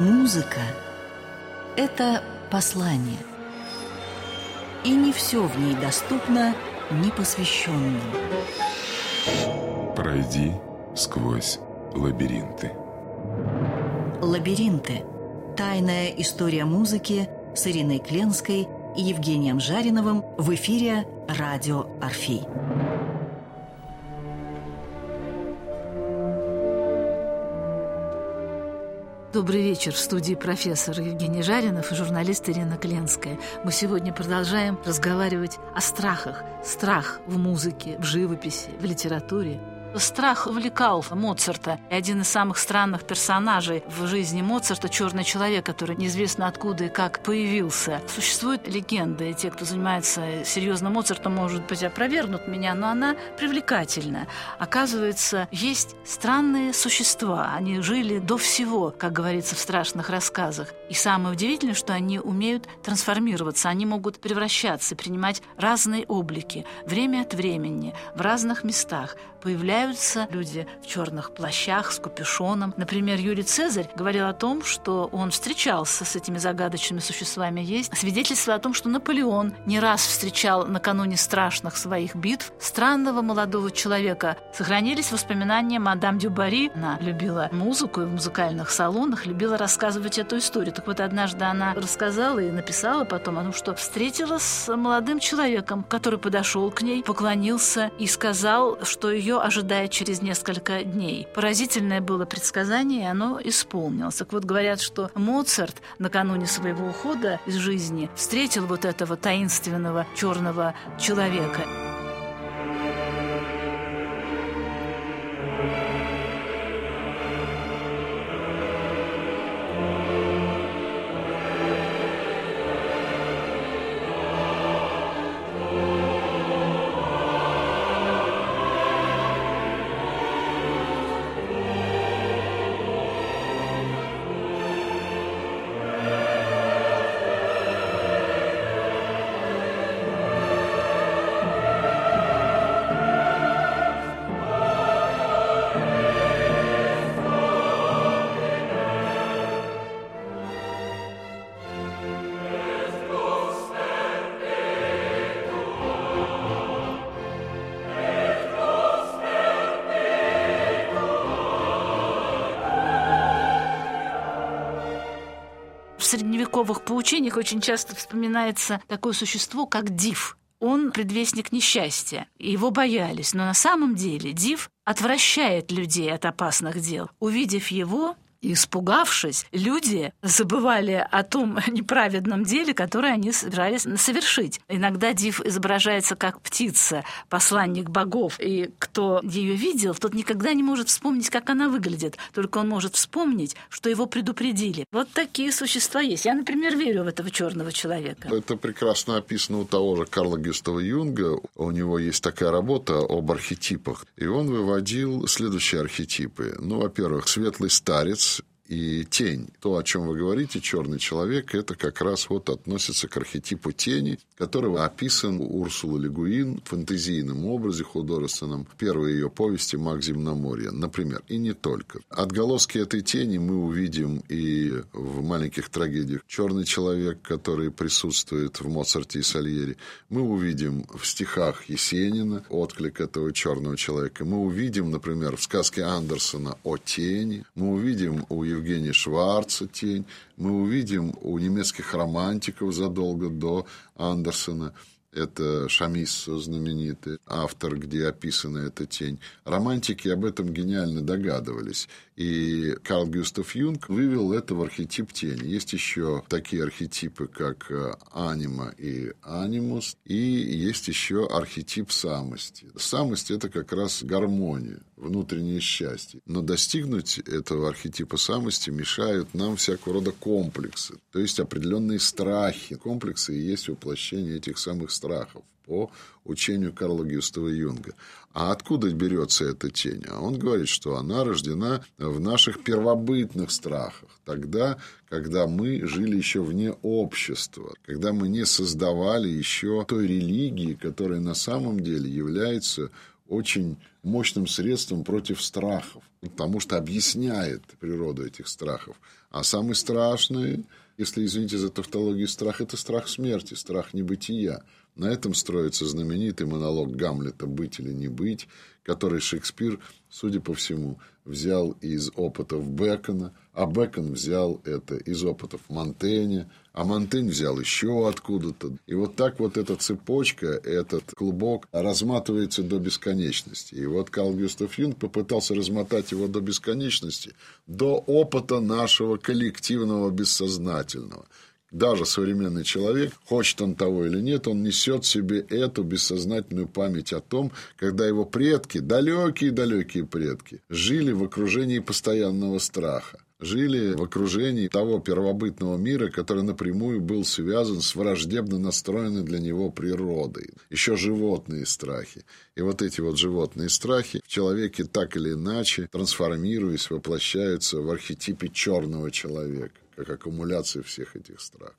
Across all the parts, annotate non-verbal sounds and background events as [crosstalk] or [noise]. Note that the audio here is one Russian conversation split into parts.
Музыка – это послание. И не все в ней доступно непосвященным. Пройди сквозь лабиринты. Лабиринты. Тайная история музыки с Ириной Кленской и Евгением Жариновым в эфире «Радио Орфей». Добрый вечер. В студии профессор Евгений Жаринов и журналист Ирина Кленская. Мы сегодня продолжаем разговаривать о страхах. Страх в музыке, в живописи, в литературе – Страх увлекал Моцарта. Один из самых странных персонажей в жизни Моцарта – черный человек, который неизвестно откуда и как появился. Существуют легенды, и те, кто занимается серьезно Моцартом, может быть, опровергнут меня, но она привлекательна. Оказывается, есть странные существа. Они жили до всего, как говорится в страшных рассказах. И самое удивительное, что они умеют трансформироваться, они могут превращаться, принимать разные облики, время от времени, в разных местах, появляются люди в черных плащах с капюшоном. Например, Юрий Цезарь говорил о том, что он встречался с этими загадочными существами. Есть свидетельство о том, что Наполеон не раз встречал накануне страшных своих битв странного молодого человека. Сохранились воспоминания мадам Дюбари. Она любила музыку и в музыкальных салонах, любила рассказывать эту историю. Так вот, однажды она рассказала и написала потом о том, что встретилась с молодым человеком, который подошел к ней, поклонился и сказал, что ее ее ожидает через несколько дней. Поразительное было предсказание, и оно исполнилось. Так вот, говорят, что Моцарт накануне своего ухода из жизни встретил вот этого таинственного черного человека. Средневековых поучениях очень часто вспоминается такое существо, как див. Он предвестник несчастья. Его боялись. Но на самом деле див отвращает людей от опасных дел. Увидев его, испугавшись, люди забывали о том [laughs] неправедном деле, которое они собирались совершить. Иногда Див изображается как птица, посланник богов, и кто ее видел, тот никогда не может вспомнить, как она выглядит, только он может вспомнить, что его предупредили. Вот такие существа есть. Я, например, верю в этого черного человека. Это прекрасно описано у того же Карла Гюстава Юнга. У него есть такая работа об архетипах, и он выводил следующие архетипы. Ну, во-первых, светлый старец, и тень. То, о чем вы говорите, черный человек, это как раз вот относится к архетипу тени, которого описан Урсула Легуин в фэнтезийном образе художественном первой ее повести «Маг земноморья», например, и не только. Отголоски этой тени мы увидим и в маленьких трагедиях «Черный человек», который присутствует в Моцарте и Сальери. Мы увидим в стихах Есенина отклик этого черного человека. Мы увидим, например, в сказке Андерсона о тени. Мы увидим у Евгения Шварца «Тень», мы увидим у немецких романтиков задолго до Андерсона – это Шамис знаменитый автор, где описана эта тень. Романтики об этом гениально догадывались. И Карл Гюстав Юнг вывел это в архетип тени. Есть еще такие архетипы, как э, анима и анимус, и есть еще архетип самости. Самость – это как раз гармония, внутреннее счастье. Но достигнуть этого архетипа самости мешают нам всякого рода комплексы, то есть определенные страхи. Комплексы и есть воплощение этих самых страхов по учению Карла Гюстава Юнга. А откуда берется эта тень? А он говорит, что она рождена в наших первобытных страхах, тогда, когда мы жили еще вне общества, когда мы не создавали еще той религии, которая на самом деле является очень мощным средством против страхов, потому что объясняет природу этих страхов. А самый страшный, если, извините за тавтологию, страх – это страх смерти, страх небытия. На этом строится знаменитый монолог Гамлета «Быть или не быть», который Шекспир, судя по всему, взял из опытов Бекона, а Бекон взял это из опытов Монтэня, а Монтень взял еще откуда-то. И вот так вот эта цепочка, этот клубок разматывается до бесконечности. И вот Карл Гюстав Юнг попытался размотать его до бесконечности, до опыта нашего коллективного бессознательного – даже современный человек, хочет он того или нет, он несет в себе эту бессознательную память о том, когда его предки, далекие-далекие предки, жили в окружении постоянного страха жили в окружении того первобытного мира, который напрямую был связан с враждебно настроенной для него природой. Еще животные страхи. И вот эти вот животные страхи в человеке так или иначе, трансформируясь, воплощаются в архетипе черного человека как аккумуляция всех этих страхов.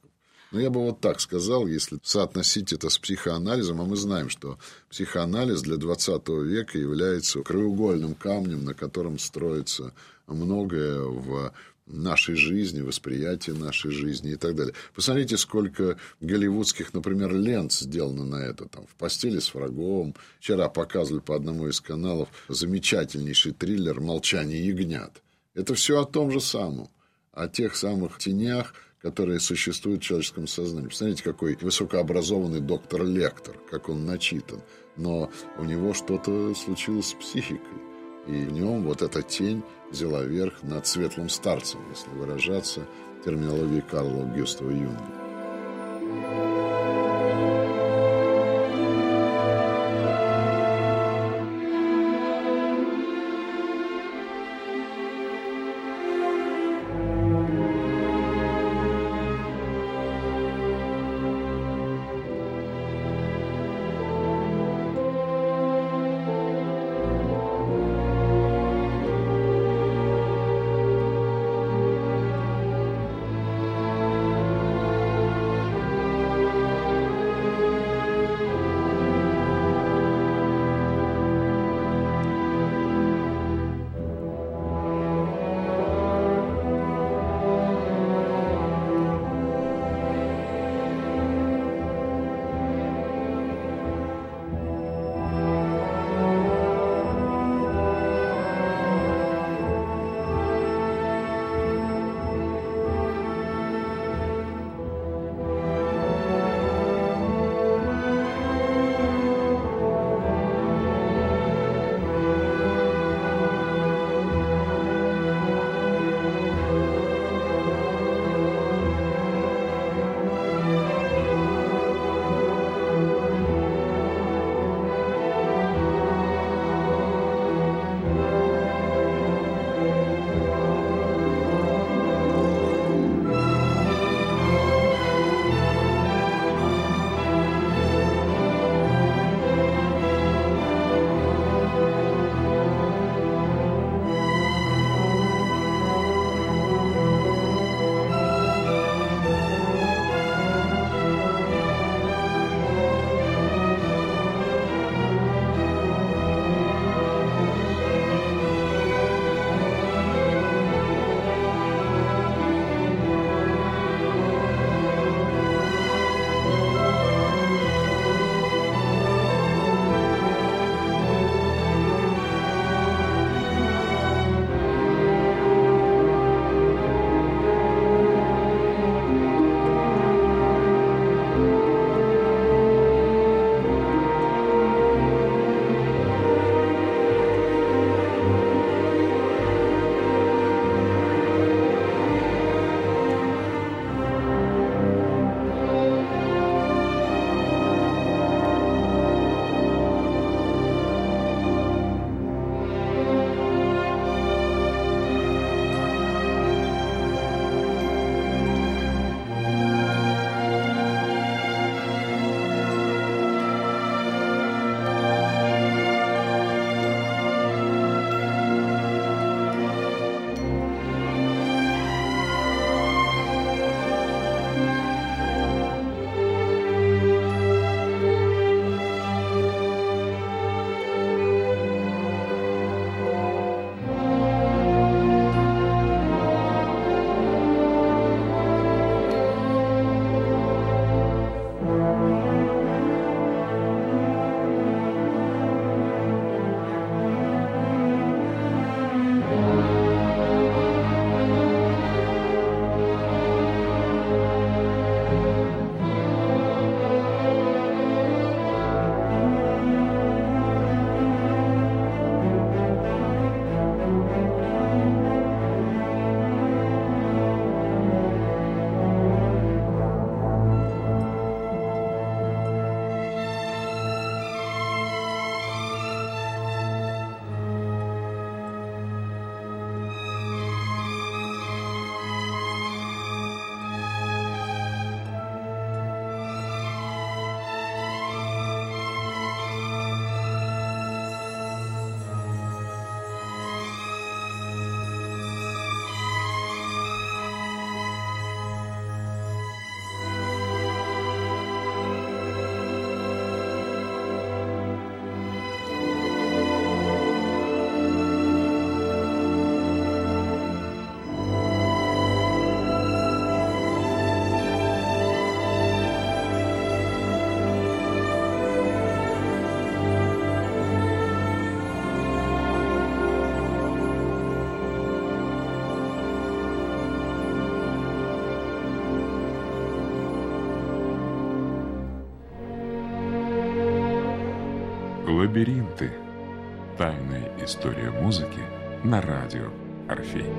Но я бы вот так сказал, если соотносить это с психоанализом, а мы знаем, что психоанализ для 20 века является краеугольным камнем, на котором строится многое в нашей жизни, восприятии нашей жизни и так далее. Посмотрите, сколько голливудских, например, лент сделано на это. Там, «В постели с врагом». Вчера показывали по одному из каналов замечательнейший триллер «Молчание ягнят». Это все о том же самом о тех самых тенях, которые существуют в человеческом сознании. Посмотрите, какой высокообразованный доктор-лектор, как он начитан. Но у него что-то случилось с психикой. И в нем вот эта тень взяла верх над светлым старцем, если выражаться терминологией Карла Гюстава Юнга. Лабиринты. Тайная история музыки на радио Орфей.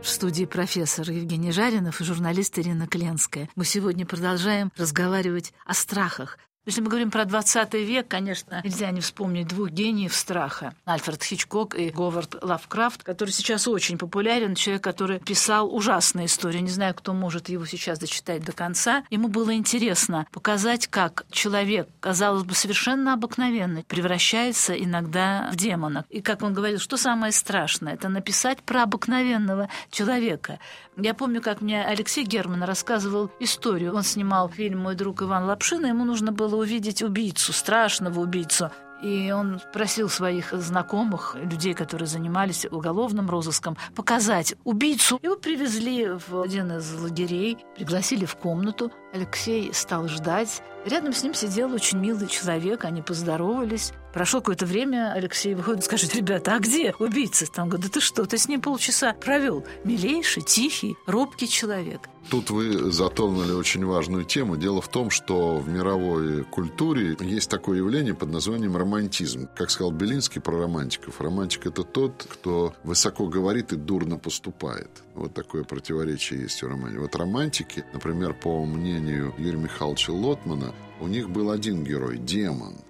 В студии профессор Евгений Жаринов и журналист Ирина Кленская. Мы сегодня продолжаем разговаривать о страхах, если мы говорим про 20 век, конечно, нельзя не вспомнить двух гениев страха. Альфред Хичкок и Говард Лавкрафт, который сейчас очень популярен, человек, который писал ужасные истории. Не знаю, кто может его сейчас дочитать до конца. Ему было интересно показать, как человек, казалось бы, совершенно обыкновенный, превращается иногда в демона. И как он говорил, что самое страшное, это написать про обыкновенного человека. Я помню, как мне Алексей Герман рассказывал историю. Он снимал фильм «Мой друг Иван Лапшин», и ему нужно было увидеть убийцу, страшного убийцу. И он просил своих знакомых, людей, которые занимались уголовным розыском, показать убийцу. Его привезли в один из лагерей, пригласили в комнату. Алексей стал ждать. Рядом с ним сидел очень милый человек, они поздоровались. Прошло какое-то время, Алексей выходит и скажет, ребята, а где убийца? Там говорит, да ты что, ты с ним полчаса провел. Милейший, тихий, робкий человек. Тут вы затронули очень важную тему. Дело в том, что в мировой культуре есть такое явление под названием романтизм. Как сказал Белинский про романтиков, романтик – это тот, кто высоко говорит и дурно поступает. Вот такое противоречие есть у романтики. Вот романтики, например, по мнению Юрия Михайловича Лотмана, у них был один герой – демон –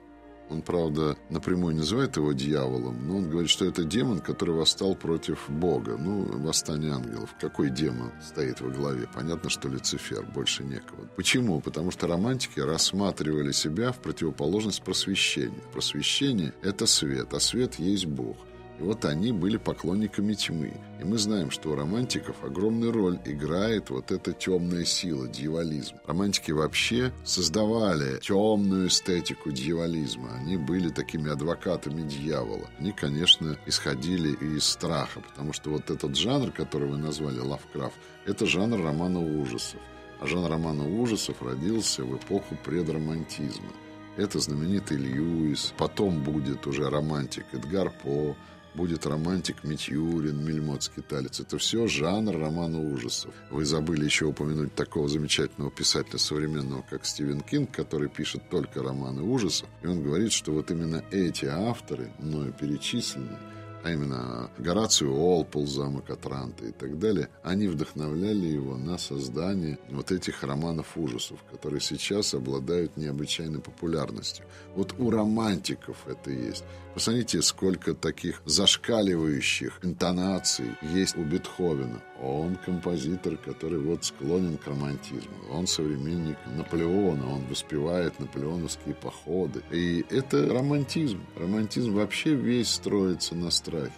он, правда, напрямую называет его дьяволом, но он говорит, что это демон, который восстал против Бога. Ну, восстание ангелов. Какой демон стоит во главе? Понятно, что Люцифер, больше некого. Почему? Потому что романтики рассматривали себя в противоположность просвещению. Просвещение – это свет, а свет есть Бог. И вот они были поклонниками тьмы. И мы знаем, что у романтиков огромную роль играет вот эта темная сила, дьяволизм. Романтики вообще создавали темную эстетику дьяволизма. Они были такими адвокатами дьявола. Они, конечно, исходили из страха, потому что вот этот жанр, который вы назвали Лавкрафт, это жанр романа ужасов. А жанр романа ужасов родился в эпоху предромантизма. Это знаменитый Льюис, потом будет уже романтик Эдгар По, будет романтик Митюрин, Мельмот Скиталец. Это все жанр романа ужасов. Вы забыли еще упомянуть такого замечательного писателя современного, как Стивен Кинг, который пишет только романы ужасов. И он говорит, что вот именно эти авторы, мною перечисленные, а именно Горацио Олпол, замок Атранта и так далее, они вдохновляли его на создание вот этих романов ужасов, которые сейчас обладают необычайной популярностью. Вот у романтиков это есть. Посмотрите, сколько таких зашкаливающих интонаций есть у Бетховена. Он композитор, который вот склонен к романтизму. Он современник Наполеона, он воспевает наполеоновские походы. И это романтизм. Романтизм вообще весь строится на страхе.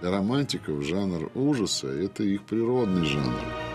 Для романтиков жанр ужаса – это их природный жанр.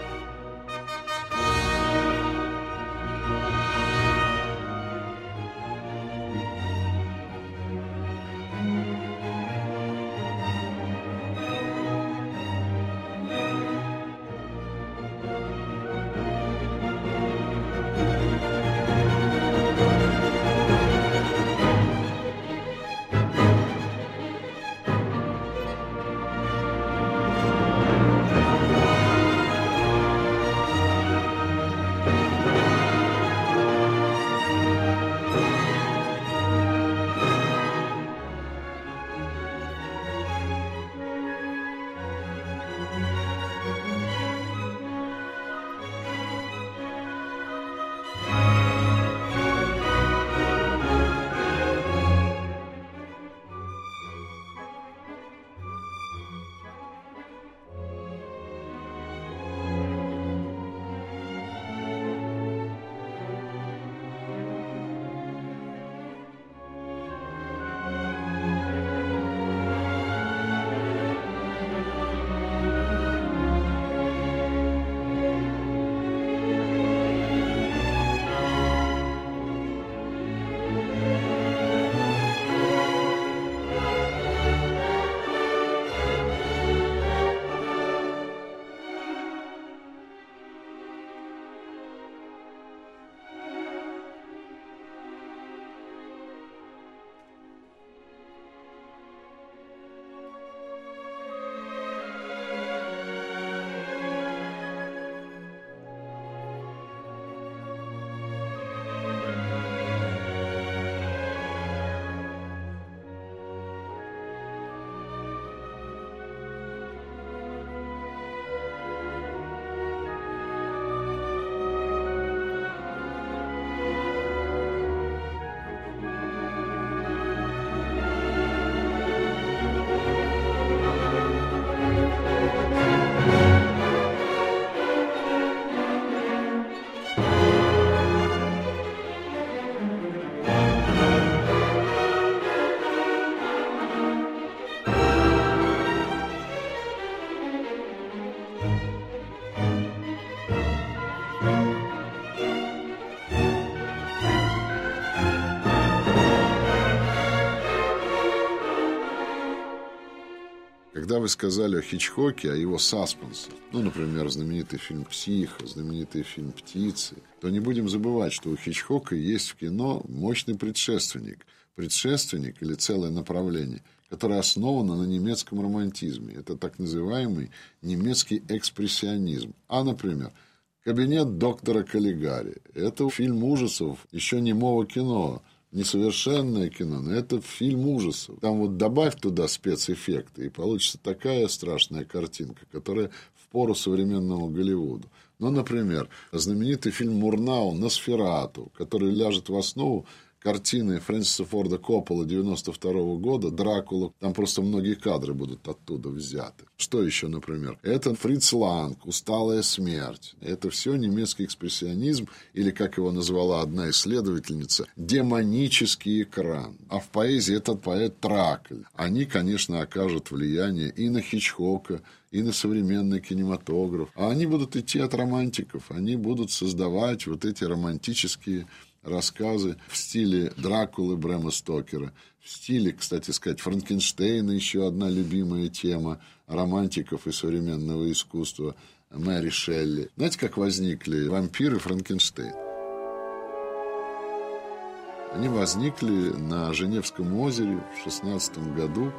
Вы сказали о Хичкоке, о его саспенсе, ну, например, знаменитый фильм «Психо», знаменитый фильм «Птицы», то не будем забывать, что у Хичкока есть в кино мощный предшественник. Предшественник или целое направление, которое основано на немецком романтизме. Это так называемый немецкий экспрессионизм. А, например, «Кабинет доктора Каллигари». Это фильм ужасов еще немого кино, несовершенное кино, но это фильм ужасов. Там вот добавь туда спецэффекты, и получится такая страшная картинка, которая в пору современному Голливуду. Ну, например, знаменитый фильм Мурнау «Носферату», который ляжет в основу картины Фрэнсиса Форда Коппола 92 -го года «Дракула». Там просто многие кадры будут оттуда взяты. Что еще, например? Это Фриц Ланг «Усталая смерть». Это все немецкий экспрессионизм, или, как его назвала одна исследовательница, демонический экран. А в поэзии это поэт Тракль. Они, конечно, окажут влияние и на Хичкока, и на современный кинематограф. А они будут идти от романтиков, они будут создавать вот эти романтические рассказы в стиле Дракулы Брэма Стокера, в стиле, кстати сказать, Франкенштейна, еще одна любимая тема романтиков и современного искусства, Мэри Шелли. Знаете, как возникли вампиры Франкенштейн? Они возникли на Женевском озере в 16 году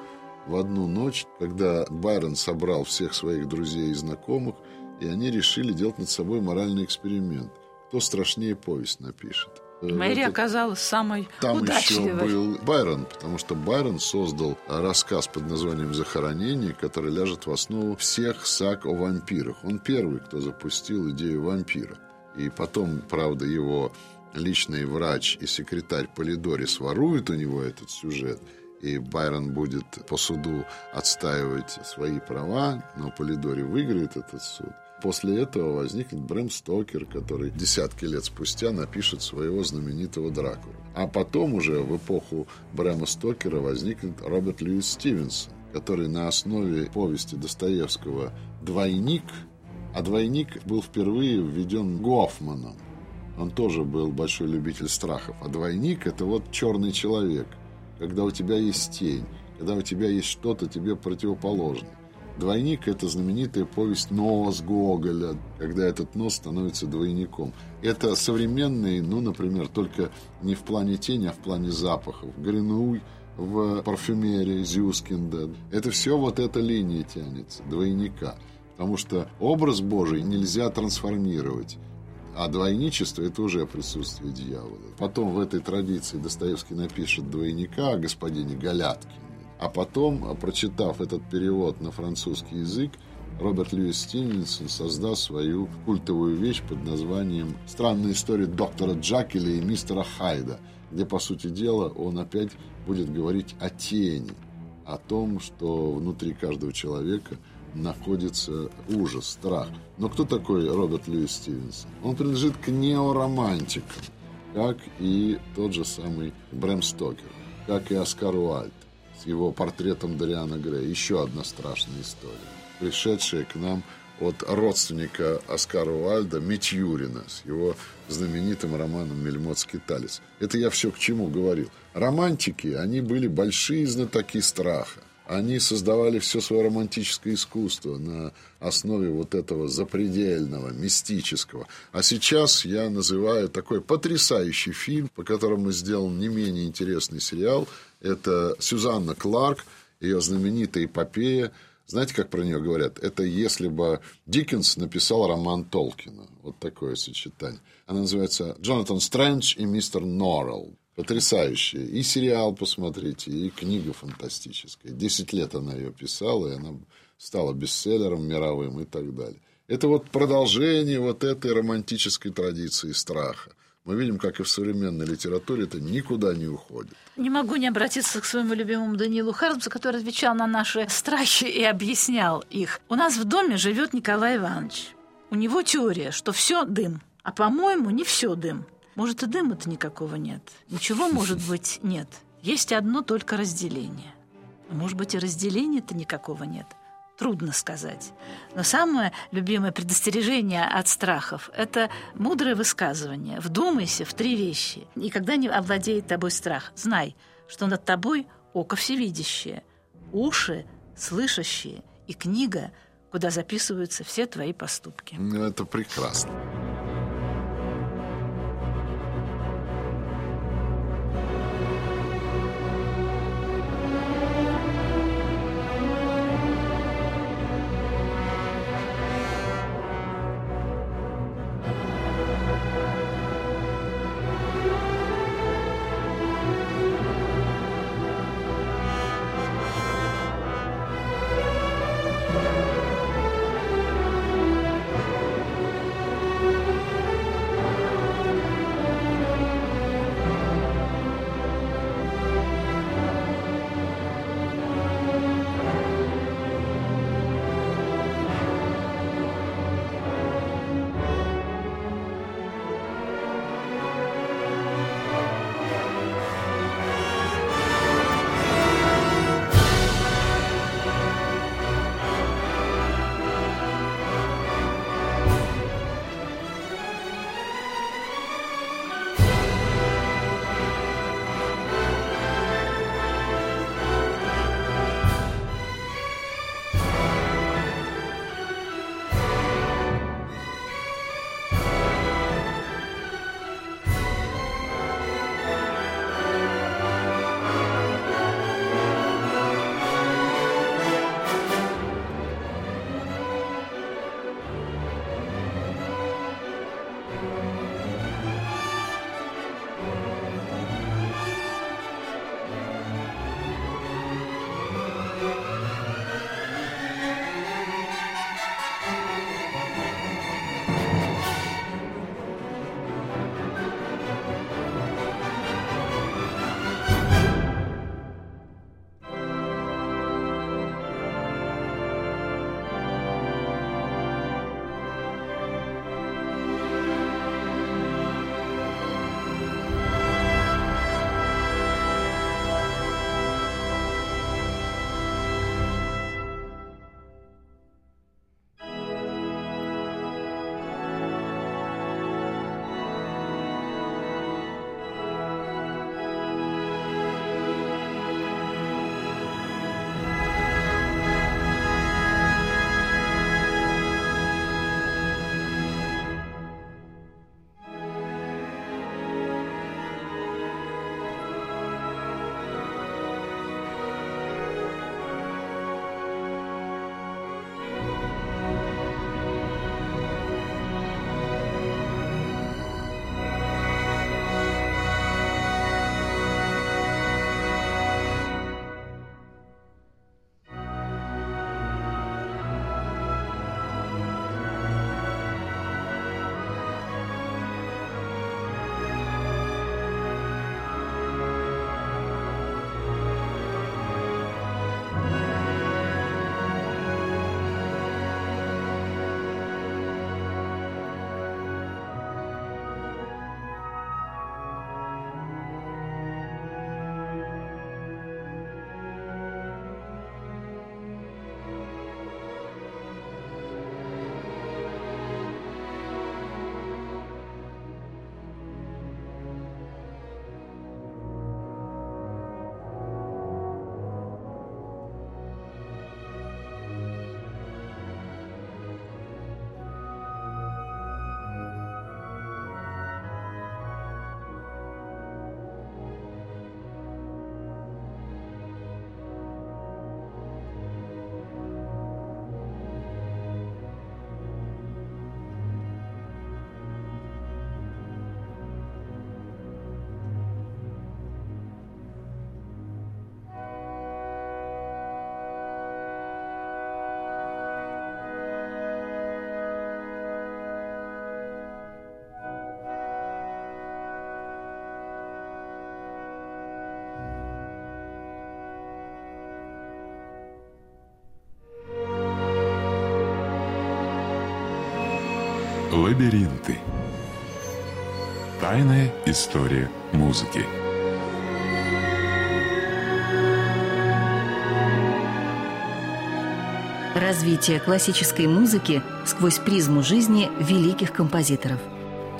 в одну ночь, когда Байрон собрал всех своих друзей и знакомых, и они решили делать над собой моральный эксперимент. Кто страшнее повесть напишет. Мэри это... оказалась самой Там удачливой. еще был Байрон, потому что Байрон создал рассказ под названием «Захоронение», который ляжет в основу всех саг о вампирах. Он первый, кто запустил идею вампира. И потом, правда, его личный врач и секретарь Полидори своруют у него этот сюжет, и Байрон будет по суду отстаивать свои права, но Полидори выиграет этот суд. После этого возникнет Брэм Стокер, который десятки лет спустя напишет своего знаменитого Дракула. А потом уже в эпоху Брэма Стокера возникнет Роберт Льюис Стивенсон, который на основе повести Достоевского «Двойник», а «Двойник» был впервые введен Гофманом. Он тоже был большой любитель страхов. А «Двойник» — это вот черный человек, когда у тебя есть тень, когда у тебя есть что-то тебе противоположное. Двойник – это знаменитая повесть «Нос» Гоголя, когда этот нос становится двойником. Это современный, ну, например, только не в плане тени, а в плане запахов. Гринуй в парфюмерии Зюскинда. Это все вот эта линия тянется, двойника. Потому что образ Божий нельзя трансформировать. А двойничество – это уже присутствие дьявола. Потом в этой традиции Достоевский напишет двойника о господине Галяткине а потом, прочитав этот перевод на французский язык, Роберт Льюис Стивенсон создаст свою культовую вещь под названием «Странная история доктора Джакеля и мистера Хайда», где, по сути дела, он опять будет говорить о тени, о том, что внутри каждого человека находится ужас, страх. Но кто такой Роберт Льюис Стивенсон? Он принадлежит к неоромантикам, как и тот же самый Брэм Стокер, как и Оскар Уальд его портретом Дариана Грея. Еще одна страшная история, пришедшая к нам от родственника Оскара Уальда Митюрина с его знаменитым романом «Мельмотский талец». Это я все к чему говорил. Романтики, они были большие знатоки страха. Они создавали все свое романтическое искусство на основе вот этого запредельного, мистического. А сейчас я называю такой потрясающий фильм, по которому сделан не менее интересный сериал – это Сюзанна Кларк, ее знаменитая эпопея. Знаете, как про нее говорят? Это если бы Диккенс написал роман Толкина. Вот такое сочетание. Она называется «Джонатан Стрэндж и мистер Норрелл». Потрясающая. И сериал посмотрите, и книга фантастическая. Десять лет она ее писала, и она стала бестселлером мировым и так далее. Это вот продолжение вот этой романтической традиции страха мы видим, как и в современной литературе это никуда не уходит. Не могу не обратиться к своему любимому Данилу Хармсу, который отвечал на наши страхи и объяснял их. У нас в доме живет Николай Иванович. У него теория, что все дым. А по-моему, не все дым. Может, и дыма-то никакого нет. Ничего, может [laughs] быть, нет. Есть одно только разделение. Может быть, и разделения-то никакого нет – трудно сказать. Но самое любимое предостережение от страхов – это мудрое высказывание. Вдумайся в три вещи. И когда не овладеет тобой страх, знай, что над тобой око всевидящее, уши слышащие и книга, куда записываются все твои поступки. Ну, это прекрасно. Лабиринты. Тайная история музыки. Развитие классической музыки сквозь призму жизни великих композиторов.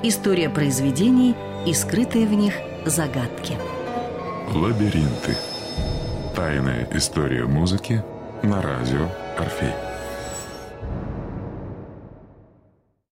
История произведений и скрытые в них загадки. Лабиринты. Тайная история музыки на радио «Орфей».